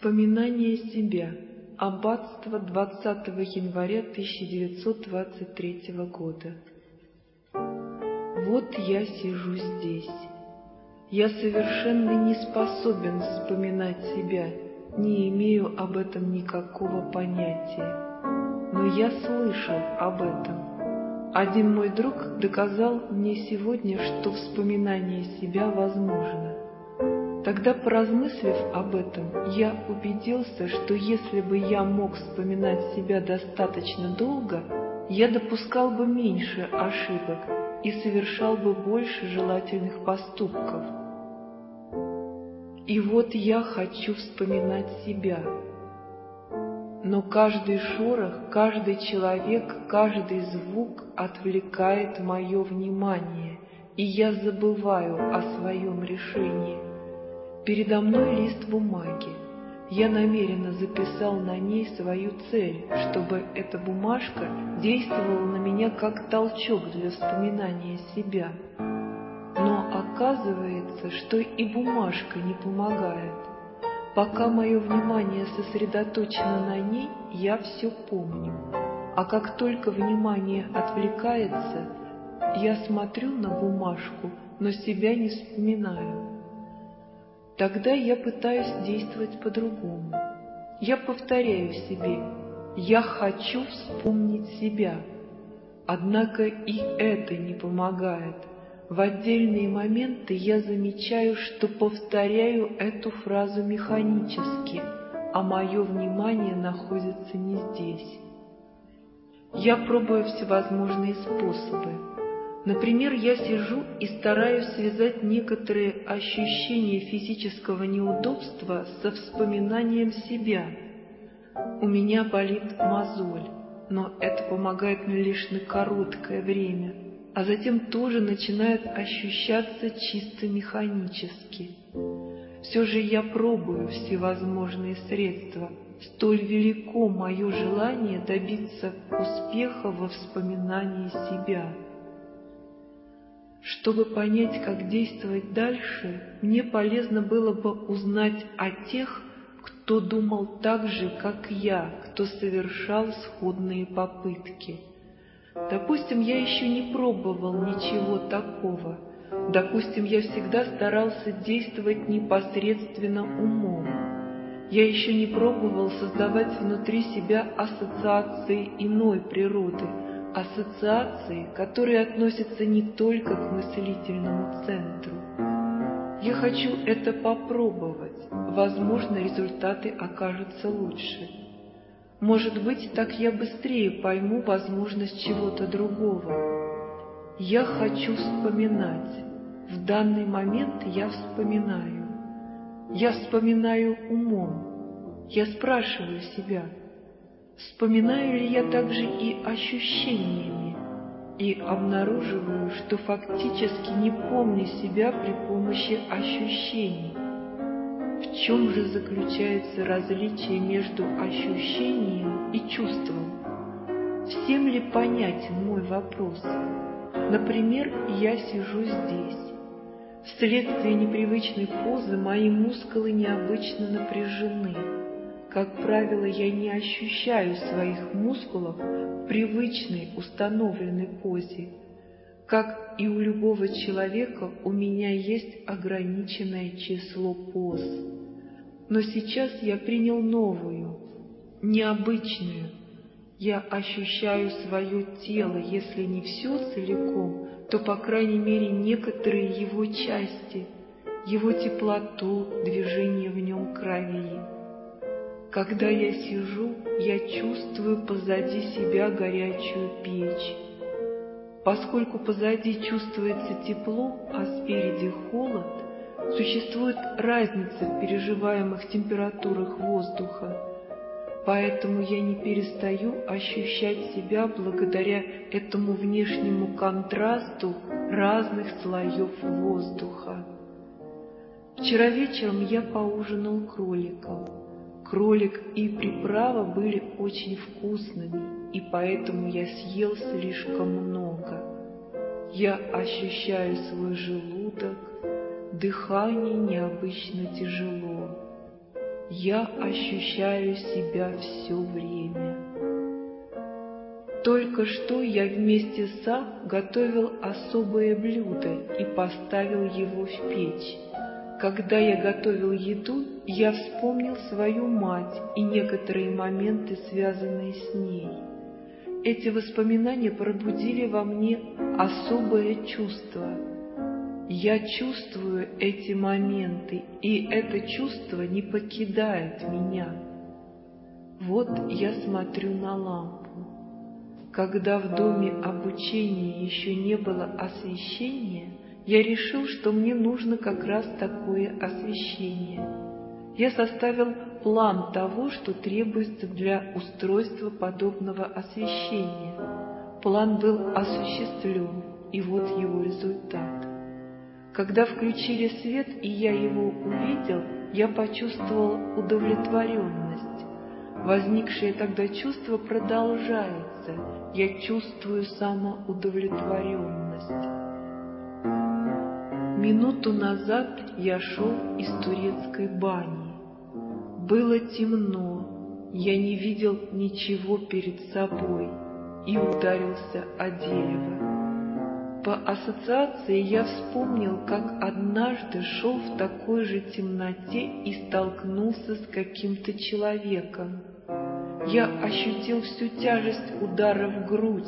Вспоминание себя. Аббатство 20 января 1923 года. Вот я сижу здесь. Я совершенно не способен вспоминать себя, не имею об этом никакого понятия. Но я слышал об этом. Один мой друг доказал мне сегодня, что вспоминание себя возможно. Тогда, поразмыслив об этом, я убедился, что если бы я мог вспоминать себя достаточно долго, я допускал бы меньше ошибок и совершал бы больше желательных поступков. И вот я хочу вспоминать себя. Но каждый шорох, каждый человек, каждый звук отвлекает мое внимание, и я забываю о своем решении. Передо мной лист бумаги. Я намеренно записал на ней свою цель, чтобы эта бумажка действовала на меня как толчок для вспоминания себя. Но оказывается, что и бумажка не помогает. Пока мое внимание сосредоточено на ней, я все помню. А как только внимание отвлекается, я смотрю на бумажку, но себя не вспоминаю. Тогда я пытаюсь действовать по-другому. Я повторяю себе «я хочу вспомнить себя». Однако и это не помогает. В отдельные моменты я замечаю, что повторяю эту фразу механически, а мое внимание находится не здесь. Я пробую всевозможные способы. Например, я сижу и стараюсь связать некоторые ощущения физического неудобства со вспоминанием себя. У меня болит мозоль, но это помогает мне лишь на короткое время, а затем тоже начинает ощущаться чисто механически. Все же я пробую всевозможные средства. Столь велико мое желание добиться успеха во вспоминании себя. Чтобы понять, как действовать дальше, мне полезно было бы узнать о тех, кто думал так же, как я, кто совершал сходные попытки. Допустим, я еще не пробовал ничего такого. Допустим, я всегда старался действовать непосредственно умом. Я еще не пробовал создавать внутри себя ассоциации иной природы – ассоциации, которые относятся не только к мыслительному центру. Я хочу это попробовать, возможно, результаты окажутся лучше. Может быть, так я быстрее пойму возможность чего-то другого. Я хочу вспоминать. В данный момент я вспоминаю. Я вспоминаю умом. Я спрашиваю себя – Вспоминаю ли я также и ощущениями, и обнаруживаю, что фактически не помню себя при помощи ощущений. В чем же заключается различие между ощущением и чувством? Всем ли понятен мой вопрос? Например, я сижу здесь. Вследствие непривычной позы мои мускулы необычно напряжены. Как правило, я не ощущаю своих мускулов в привычной установленной позе. Как и у любого человека, у меня есть ограниченное число поз. Но сейчас я принял новую, необычную. Я ощущаю свое тело, если не все целиком, то, по крайней мере, некоторые его части, его теплоту, движение в нем крови. Когда я сижу, я чувствую позади себя горячую печь. Поскольку позади чувствуется тепло, а спереди холод, существует разница в переживаемых температурах воздуха. Поэтому я не перестаю ощущать себя благодаря этому внешнему контрасту разных слоев воздуха. Вчера вечером я поужинал кроликом. Кролик и приправа были очень вкусными, и поэтому я съел слишком много. Я ощущаю свой желудок, дыхание необычно тяжело. я ощущаю себя все время. Только что я вместе с А готовил особое блюдо и поставил его в печь. Когда я готовил еду, я вспомнил свою мать и некоторые моменты, связанные с ней. Эти воспоминания пробудили во мне особое чувство. Я чувствую эти моменты, и это чувство не покидает меня. Вот я смотрю на лампу. Когда в доме обучения еще не было освещения, я решил, что мне нужно как раз такое освещение. Я составил план того, что требуется для устройства подобного освещения. План был осуществлен, и вот его результат. Когда включили свет, и я его увидел, я почувствовал удовлетворенность. Возникшее тогда чувство продолжается. Я чувствую самоудовлетворенность. Минуту назад я шел из турецкой бани. Было темно, я не видел ничего перед собой и ударился о дерево. По ассоциации я вспомнил, как однажды шел в такой же темноте и столкнулся с каким-то человеком. Я ощутил всю тяжесть удара в грудь,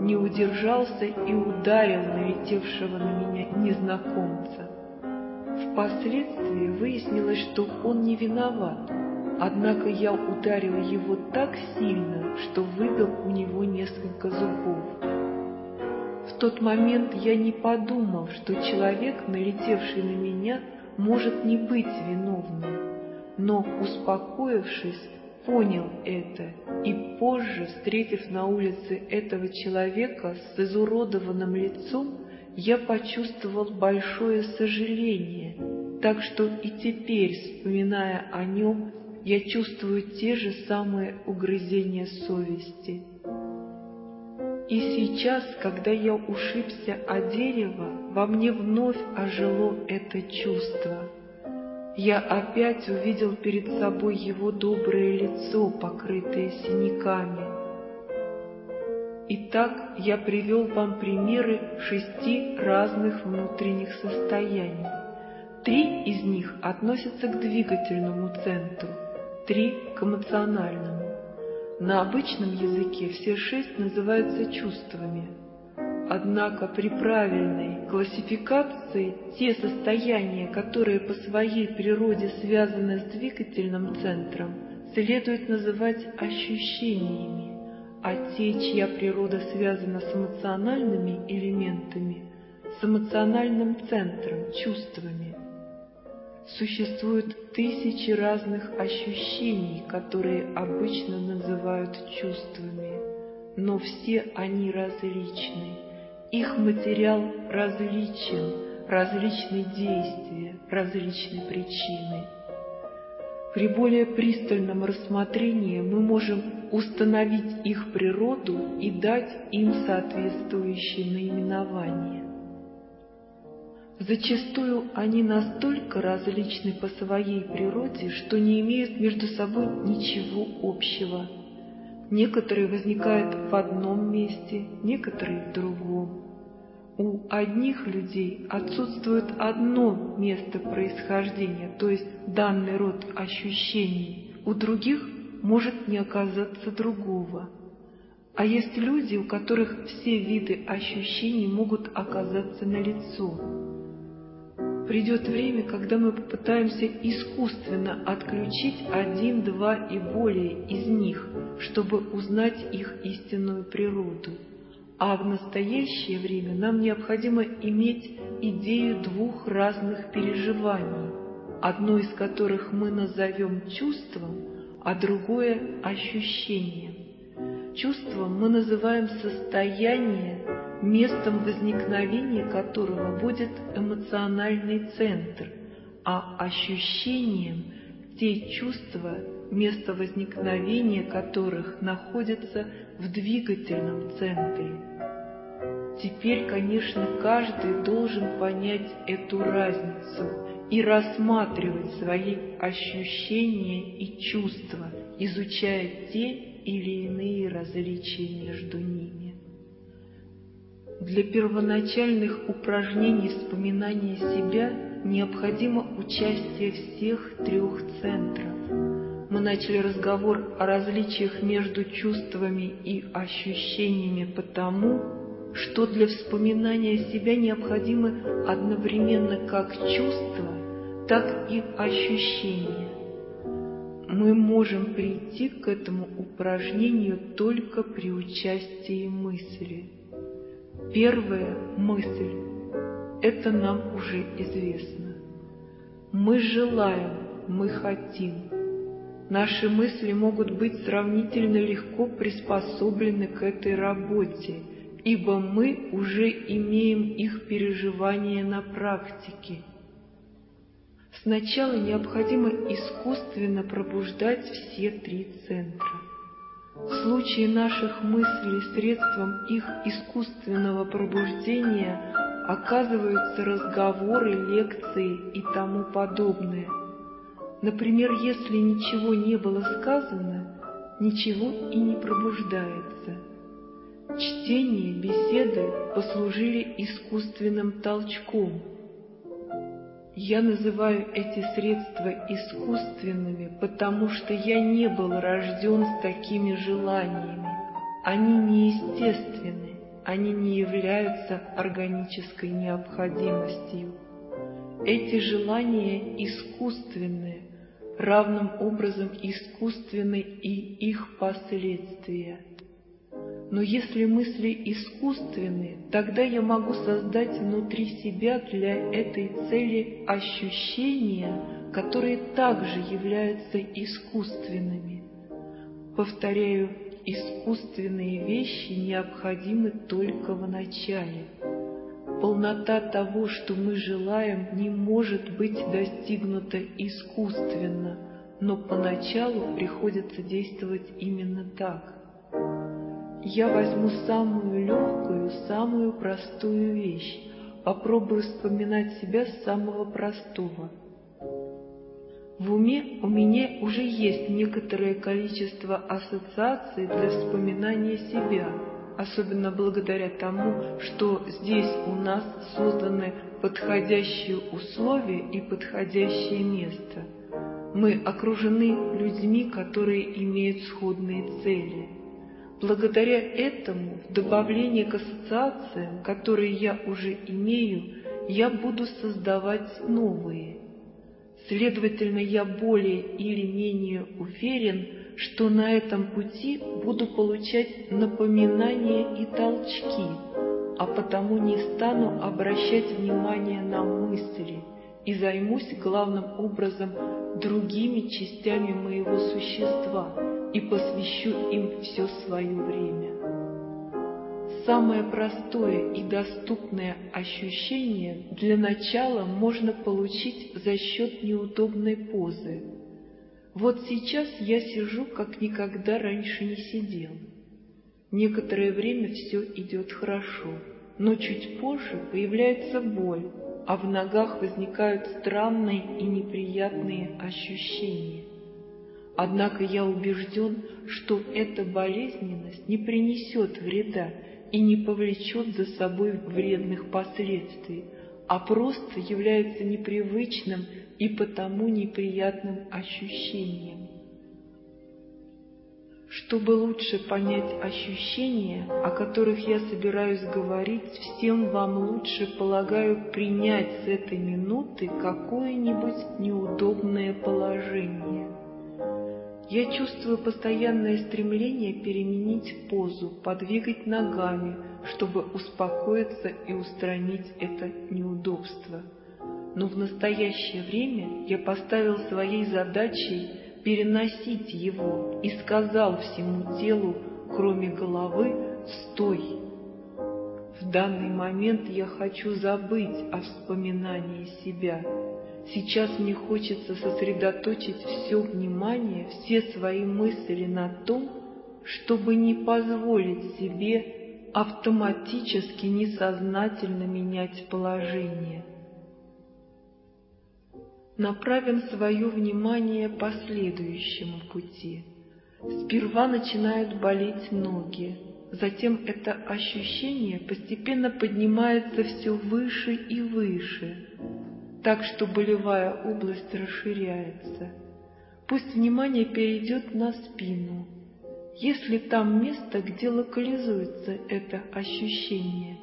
не удержался и ударил налетевшего на меня незнакомца. Впоследствии выяснилось, что он не виноват, однако я ударил его так сильно, что выбил у него несколько зубов. В тот момент я не подумал, что человек, налетевший на меня, может не быть виновным, но, успокоившись, понял это, и позже, встретив на улице этого человека с изуродованным лицом, я почувствовал большое сожаление, так что и теперь, вспоминая о нем, я чувствую те же самые угрызения совести. И сейчас, когда я ушибся о дерево, во мне вновь ожило это чувство — я опять увидел перед собой его доброе лицо, покрытое синяками. Итак, я привел вам примеры шести разных внутренних состояний. Три из них относятся к двигательному центру, три — к эмоциональному. На обычном языке все шесть называются чувствами — Однако при правильной классификации те состояния, которые по своей природе связаны с двигательным центром, следует называть ощущениями, а те, чья природа связана с эмоциональными элементами, с эмоциональным центром, чувствами. Существуют тысячи разных ощущений, которые обычно называют чувствами, но все они различны их материал различен, различны действия, различны причины. При более пристальном рассмотрении мы можем установить их природу и дать им соответствующее наименование. Зачастую они настолько различны по своей природе, что не имеют между собой ничего общего – Некоторые возникают в одном месте, некоторые в другом. У одних людей отсутствует одно место происхождения, то есть данный род ощущений, у других может не оказаться другого. А есть люди, у которых все виды ощущений могут оказаться налицо. Придет время, когда мы попытаемся искусственно отключить один, два и более из них, чтобы узнать их истинную природу. А в настоящее время нам необходимо иметь идею двух разных переживаний, одно из которых мы назовем чувством, а другое – ощущением. Чувством мы называем состояние, местом возникновения которого будет эмоциональный центр, а ощущением – те чувства, место возникновения которых находится в двигательном центре. Теперь, конечно, каждый должен понять эту разницу и рассматривать свои ощущения и чувства, изучая те или иные различия между ними. Для первоначальных упражнений вспоминания себя необходимо участие всех трех центров. Мы начали разговор о различиях между чувствами и ощущениями потому, что для вспоминания себя необходимы одновременно как чувства, так и ощущения. Мы можем прийти к этому упражнению только при участии мысли. Первая мысль – это нам уже известно. Мы желаем, мы хотим. Наши мысли могут быть сравнительно легко приспособлены к этой работе – ибо мы уже имеем их переживания на практике. Сначала необходимо искусственно пробуждать все три центра. В случае наших мыслей средством их искусственного пробуждения оказываются разговоры, лекции и тому подобное. Например, если ничего не было сказано, ничего и не пробуждается – Чтение, беседы послужили искусственным толчком. Я называю эти средства искусственными, потому что я не был рожден с такими желаниями. Они неестественны, они не являются органической необходимостью. Эти желания искусственные, равным образом искусственны и их последствия – но если мысли искусственные, тогда я могу создать внутри себя для этой цели ощущения, которые также являются искусственными. Повторяю, искусственные вещи необходимы только в начале. Полнота того, что мы желаем, не может быть достигнута искусственно, но поначалу приходится действовать именно так – я возьму самую легкую, самую простую вещь, попробую вспоминать себя с самого простого. В уме у меня уже есть некоторое количество ассоциаций для вспоминания себя, особенно благодаря тому, что здесь у нас созданы подходящие условия и подходящее место. Мы окружены людьми, которые имеют сходные цели – Благодаря этому, в добавлении к ассоциациям, которые я уже имею, я буду создавать новые. Следовательно, я более или менее уверен, что на этом пути буду получать напоминания и толчки, а потому не стану обращать внимание на мысли и займусь главным образом другими частями моего существа, и посвящу им все свое время. Самое простое и доступное ощущение для начала можно получить за счет неудобной позы. Вот сейчас я сижу, как никогда раньше не сидел. Некоторое время все идет хорошо, но чуть позже появляется боль, а в ногах возникают странные и неприятные ощущения. Однако я убежден, что эта болезненность не принесет вреда и не повлечет за собой вредных последствий, а просто является непривычным и потому неприятным ощущением. Чтобы лучше понять ощущения, о которых я собираюсь говорить, всем вам лучше, полагаю, принять с этой минуты какое-нибудь неудобное положение – я чувствую постоянное стремление переменить позу, подвигать ногами, чтобы успокоиться и устранить это неудобство. Но в настоящее время я поставил своей задачей переносить его и сказал всему телу, кроме головы, «Стой!». В данный момент я хочу забыть о вспоминании себя, Сейчас мне хочется сосредоточить все внимание, все свои мысли на том, чтобы не позволить себе автоматически, несознательно менять положение. Направим свое внимание по следующему пути. Сперва начинают болеть ноги, затем это ощущение постепенно поднимается все выше и выше, так что болевая область расширяется. Пусть внимание перейдет на спину, если там место, где локализуется это ощущение.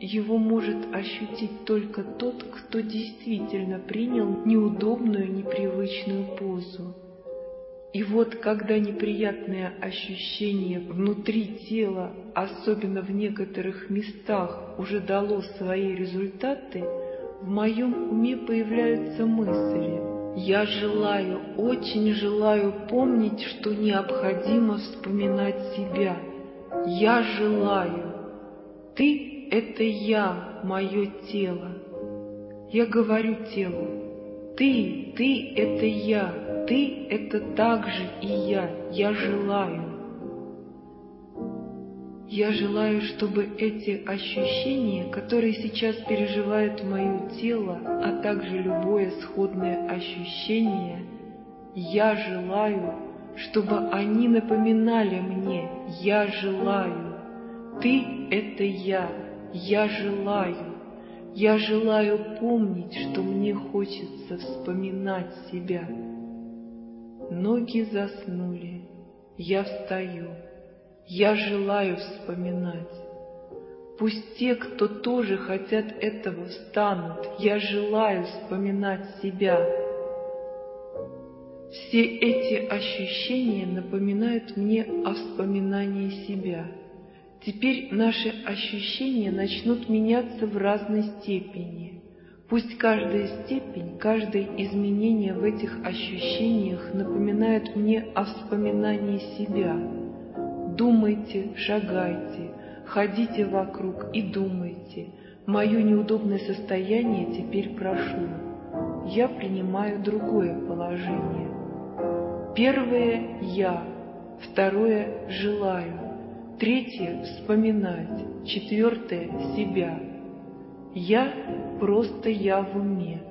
Его может ощутить только тот, кто действительно принял неудобную, непривычную позу. И вот когда неприятное ощущение внутри тела, особенно в некоторых местах, уже дало свои результаты, в моем уме появляются мысли – я желаю, очень желаю помнить, что необходимо вспоминать себя. Я желаю. Ты — это я, мое тело. Я говорю телу, ты, ты — это я, ты — это также и я, я желаю. Я желаю, чтобы эти ощущения, которые сейчас переживает мое тело, а также любое сходное ощущение, я желаю, чтобы они напоминали мне «Я желаю». Ты — это я, я желаю. Я желаю помнить, что мне хочется вспоминать себя. Ноги заснули, я встаю. Я желаю вспоминать. Пусть те, кто тоже хотят этого, встанут. Я желаю вспоминать себя. Все эти ощущения напоминают мне о вспоминании себя. Теперь наши ощущения начнут меняться в разной степени. Пусть каждая степень, каждое изменение в этих ощущениях напоминает мне о вспоминании себя – Думайте, шагайте, ходите вокруг и думайте. Мое неудобное состояние теперь прошло. Я принимаю другое положение. Первое — я, второе — желаю, третье — вспоминать, четвертое — себя. Я — просто я в уме.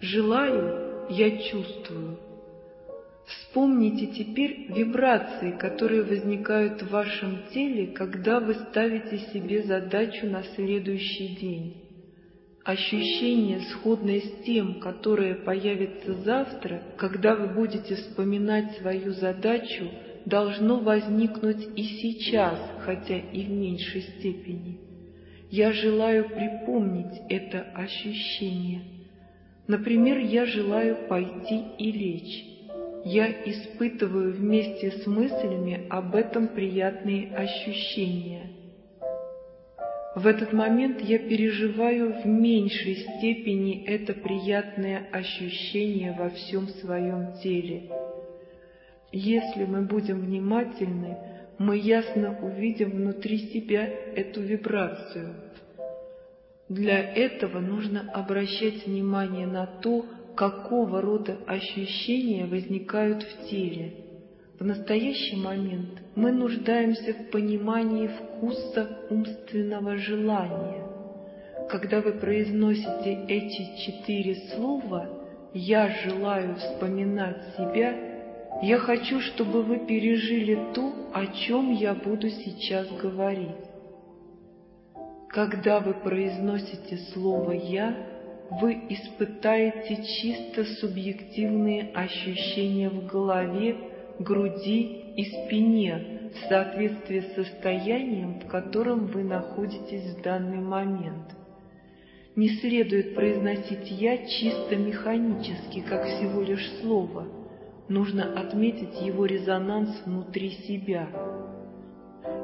Желаю — я чувствую, Вспомните теперь вибрации, которые возникают в вашем теле, когда вы ставите себе задачу на следующий день. Ощущение, сходное с тем, которое появится завтра, когда вы будете вспоминать свою задачу, должно возникнуть и сейчас, хотя и в меньшей степени. Я желаю припомнить это ощущение. Например, я желаю пойти и лечь я испытываю вместе с мыслями об этом приятные ощущения. В этот момент я переживаю в меньшей степени это приятное ощущение во всем своем теле. Если мы будем внимательны, мы ясно увидим внутри себя эту вибрацию. Для этого нужно обращать внимание на то, какого рода ощущения возникают в теле. В настоящий момент мы нуждаемся в понимании вкуса умственного желания. Когда вы произносите эти четыре слова «Я желаю вспоминать себя», я хочу, чтобы вы пережили то, о чем я буду сейчас говорить. Когда вы произносите слово «я», вы испытаете чисто субъективные ощущения в голове, груди и спине в соответствии с состоянием, в котором вы находитесь в данный момент. Не следует произносить «я» чисто механически, как всего лишь слово. Нужно отметить его резонанс внутри себя.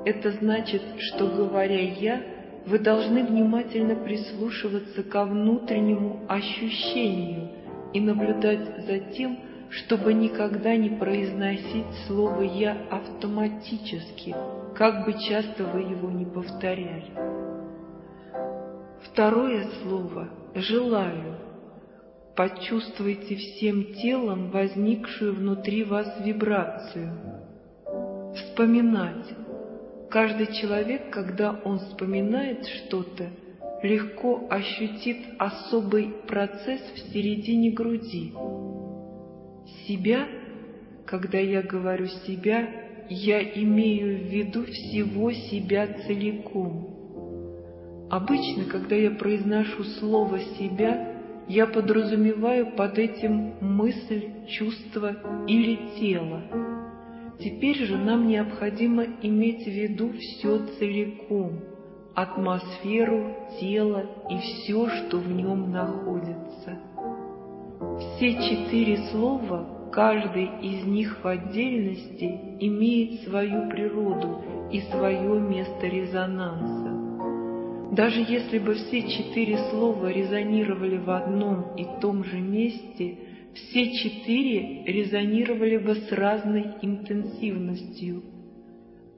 Это значит, что, говоря «я», вы должны внимательно прислушиваться ко внутреннему ощущению и наблюдать за тем, чтобы никогда не произносить слово «я» автоматически, как бы часто вы его не повторяли. Второе слово «желаю». Почувствуйте всем телом возникшую внутри вас вибрацию. Вспоминать Каждый человек, когда он вспоминает что-то, легко ощутит особый процесс в середине груди. Себя, когда я говорю «себя», я имею в виду всего себя целиком. Обычно, когда я произношу слово «себя», я подразумеваю под этим мысль, чувство или тело. Теперь же нам необходимо иметь в виду все целиком, атмосферу, тело и все, что в нем находится. Все четыре слова, каждый из них в отдельности, имеет свою природу и свое место резонанса. Даже если бы все четыре слова резонировали в одном и том же месте, все четыре резонировали бы с разной интенсивностью.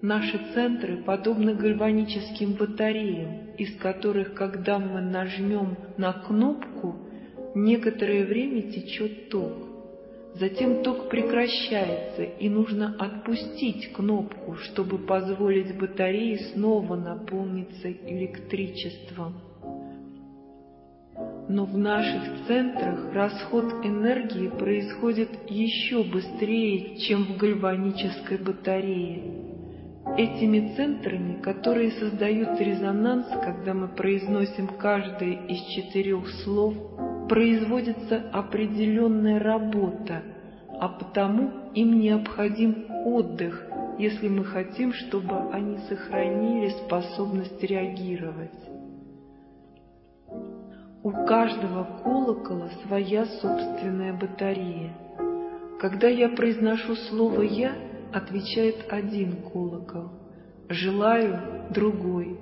Наши центры подобны гальваническим батареям, из которых, когда мы нажмем на кнопку, некоторое время течет ток. Затем ток прекращается, и нужно отпустить кнопку, чтобы позволить батарее снова наполниться электричеством. Но в наших центрах расход энергии происходит еще быстрее, чем в гальванической батарее. Этими центрами, которые создают резонанс, когда мы произносим каждое из четырех слов, производится определенная работа, а потому им необходим отдых, если мы хотим, чтобы они сохранили способность реагировать. У каждого колокола своя собственная батарея. Когда я произношу слово «я», отвечает один колокол, «желаю» — другой,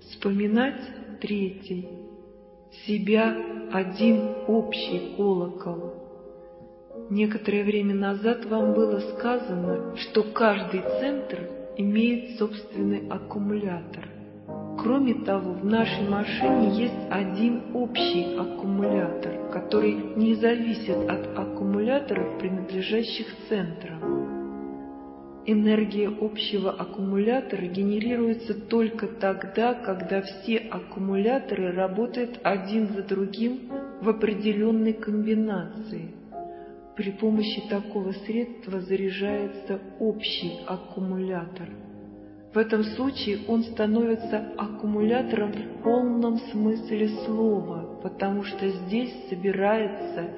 «вспоминать» — третий, «себя» — один общий колокол. Некоторое время назад вам было сказано, что каждый центр имеет собственный аккумулятор. Кроме того, в нашей машине есть один общий аккумулятор, который не зависит от аккумуляторов, принадлежащих центрам. Энергия общего аккумулятора генерируется только тогда, когда все аккумуляторы работают один за другим в определенной комбинации. При помощи такого средства заряжается общий аккумулятор – в этом случае он становится аккумулятором в полном смысле слова, потому что здесь собирается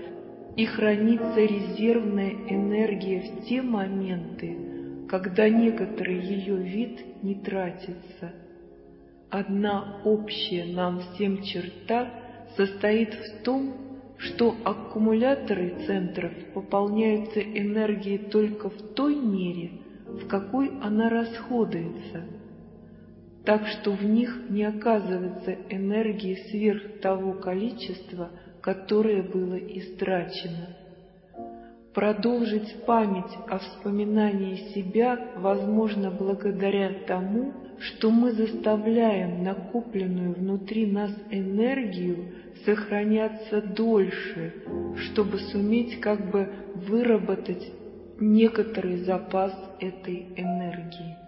и хранится резервная энергия в те моменты, когда некоторый ее вид не тратится. Одна общая нам всем черта состоит в том, что аккумуляторы центров пополняются энергией только в той мере, в какой она расходуется, так что в них не оказывается энергии сверх того количества, которое было истрачено. Продолжить память о вспоминании себя возможно благодаря тому, что мы заставляем накопленную внутри нас энергию сохраняться дольше, чтобы суметь как бы выработать некоторый запас этой энергии.